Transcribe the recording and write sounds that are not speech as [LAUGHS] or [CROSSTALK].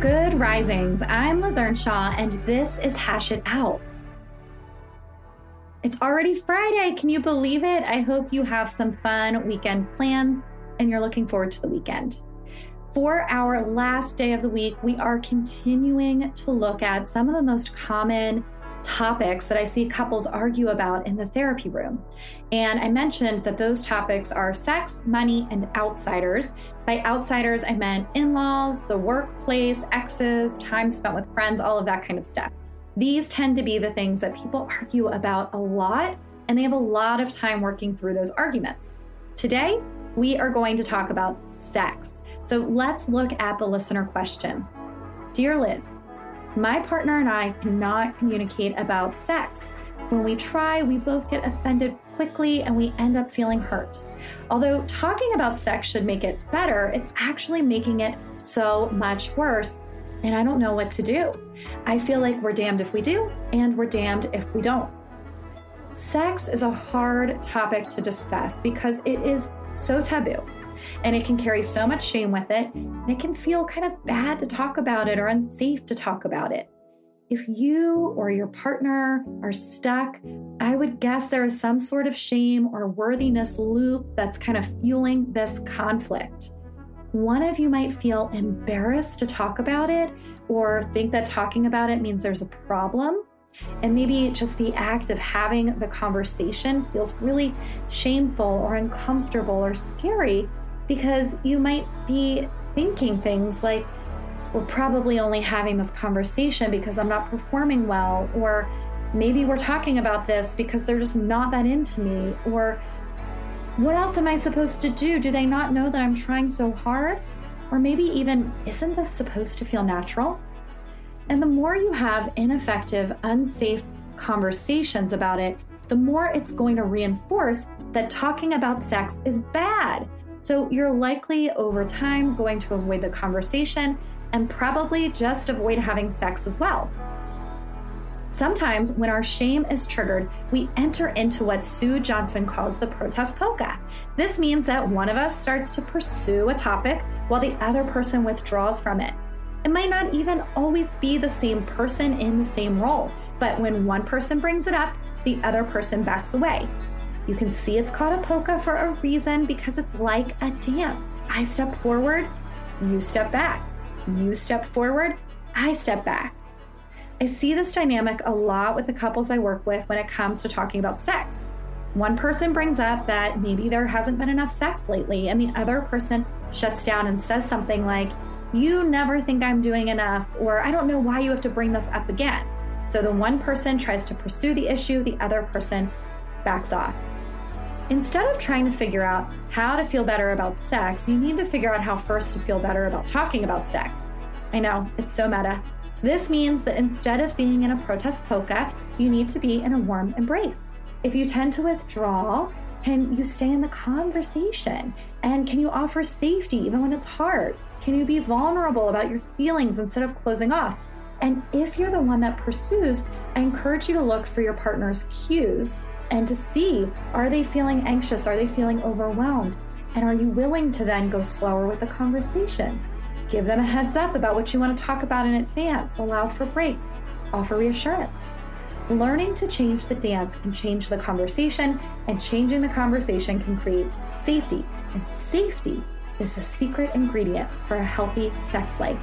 Good risings. I'm Liz Earnshaw, and this is Hash It Out. It's already Friday. Can you believe it? I hope you have some fun weekend plans and you're looking forward to the weekend. For our last day of the week, we are continuing to look at some of the most common topics that I see couples argue about in the therapy room. And I mentioned that those topics are sex, money, and outsiders. By outsiders, I meant in laws, the workplace, exes, time spent with friends, all of that kind of stuff. These tend to be the things that people [LAUGHS] argue about a lot, and they have a lot of time working through those arguments. Today, we are going to talk about sex. So let's look at the listener question. Dear Liz, my partner and I cannot communicate about sex. When we try, we both get offended quickly and we end up feeling hurt. Although talking about sex should make it better, it's actually making it so much worse. And I don't know what to do. I feel like we're damned if we do, and we're damned if we don't. Sex is a hard topic to discuss because it is so taboo and it can carry so much shame with it, and it can feel kind of bad to talk about it or unsafe to talk about it. If you or your partner are stuck, I would guess there is some sort of shame or worthiness loop that's kind of fueling this conflict. One of you might feel embarrassed to talk about it or think that talking about it means there's a problem. And maybe just the act of having the conversation feels really shameful or uncomfortable or scary because you might be thinking things like, we're probably only having this conversation because I'm not performing well, or maybe we're talking about this because they're just not that into me, or what else am I supposed to do? Do they not know that I'm trying so hard? Or maybe even, isn't this supposed to feel natural? And the more you have ineffective, unsafe conversations about it, the more it's going to reinforce that talking about sex is bad so you're likely over time going to avoid the conversation and probably just avoid having sex as well. Sometimes, when our shame is triggered, we enter into what Sue Johnson calls the protest polka. This means that one of us starts to pursue a topic while the other person withdraws from it. It might not even always be the same person in the same role, but when one person brings it up, the other person backs away. You can see it's called a polka for a reason because it's like a dance. I step forward, you step back. You step forward, I step back. I see this dynamic a lot with the couples I work with when it comes to talking about sex. One person brings up that maybe there hasn't been enough sex lately, and the other person shuts down and says something like, You never think I'm doing enough, or I don't know why you have to bring this up again. So the one person tries to pursue the issue, the other person backs off. Instead of trying to figure out how to feel better about sex, you need to figure out how first to feel better about talking about sex. I know, it's so meta. This means that instead of being in a protest polka, you need to be in a warm embrace. If you tend to withdraw, can you stay in the conversation? And can you offer safety even when it's hard? Can you be vulnerable about your feelings instead of closing off? And if you're the one that pursues, I encourage you to look for your partner's cues and to see are they feeling anxious? Are they feeling overwhelmed? And are you willing to then go slower with the conversation? Give them a heads up about what you want to talk about in advance, allow for breaks, offer reassurance. Learning to change the dance can change the conversation, and changing the conversation can create safety. And safety is the secret ingredient for a healthy sex life.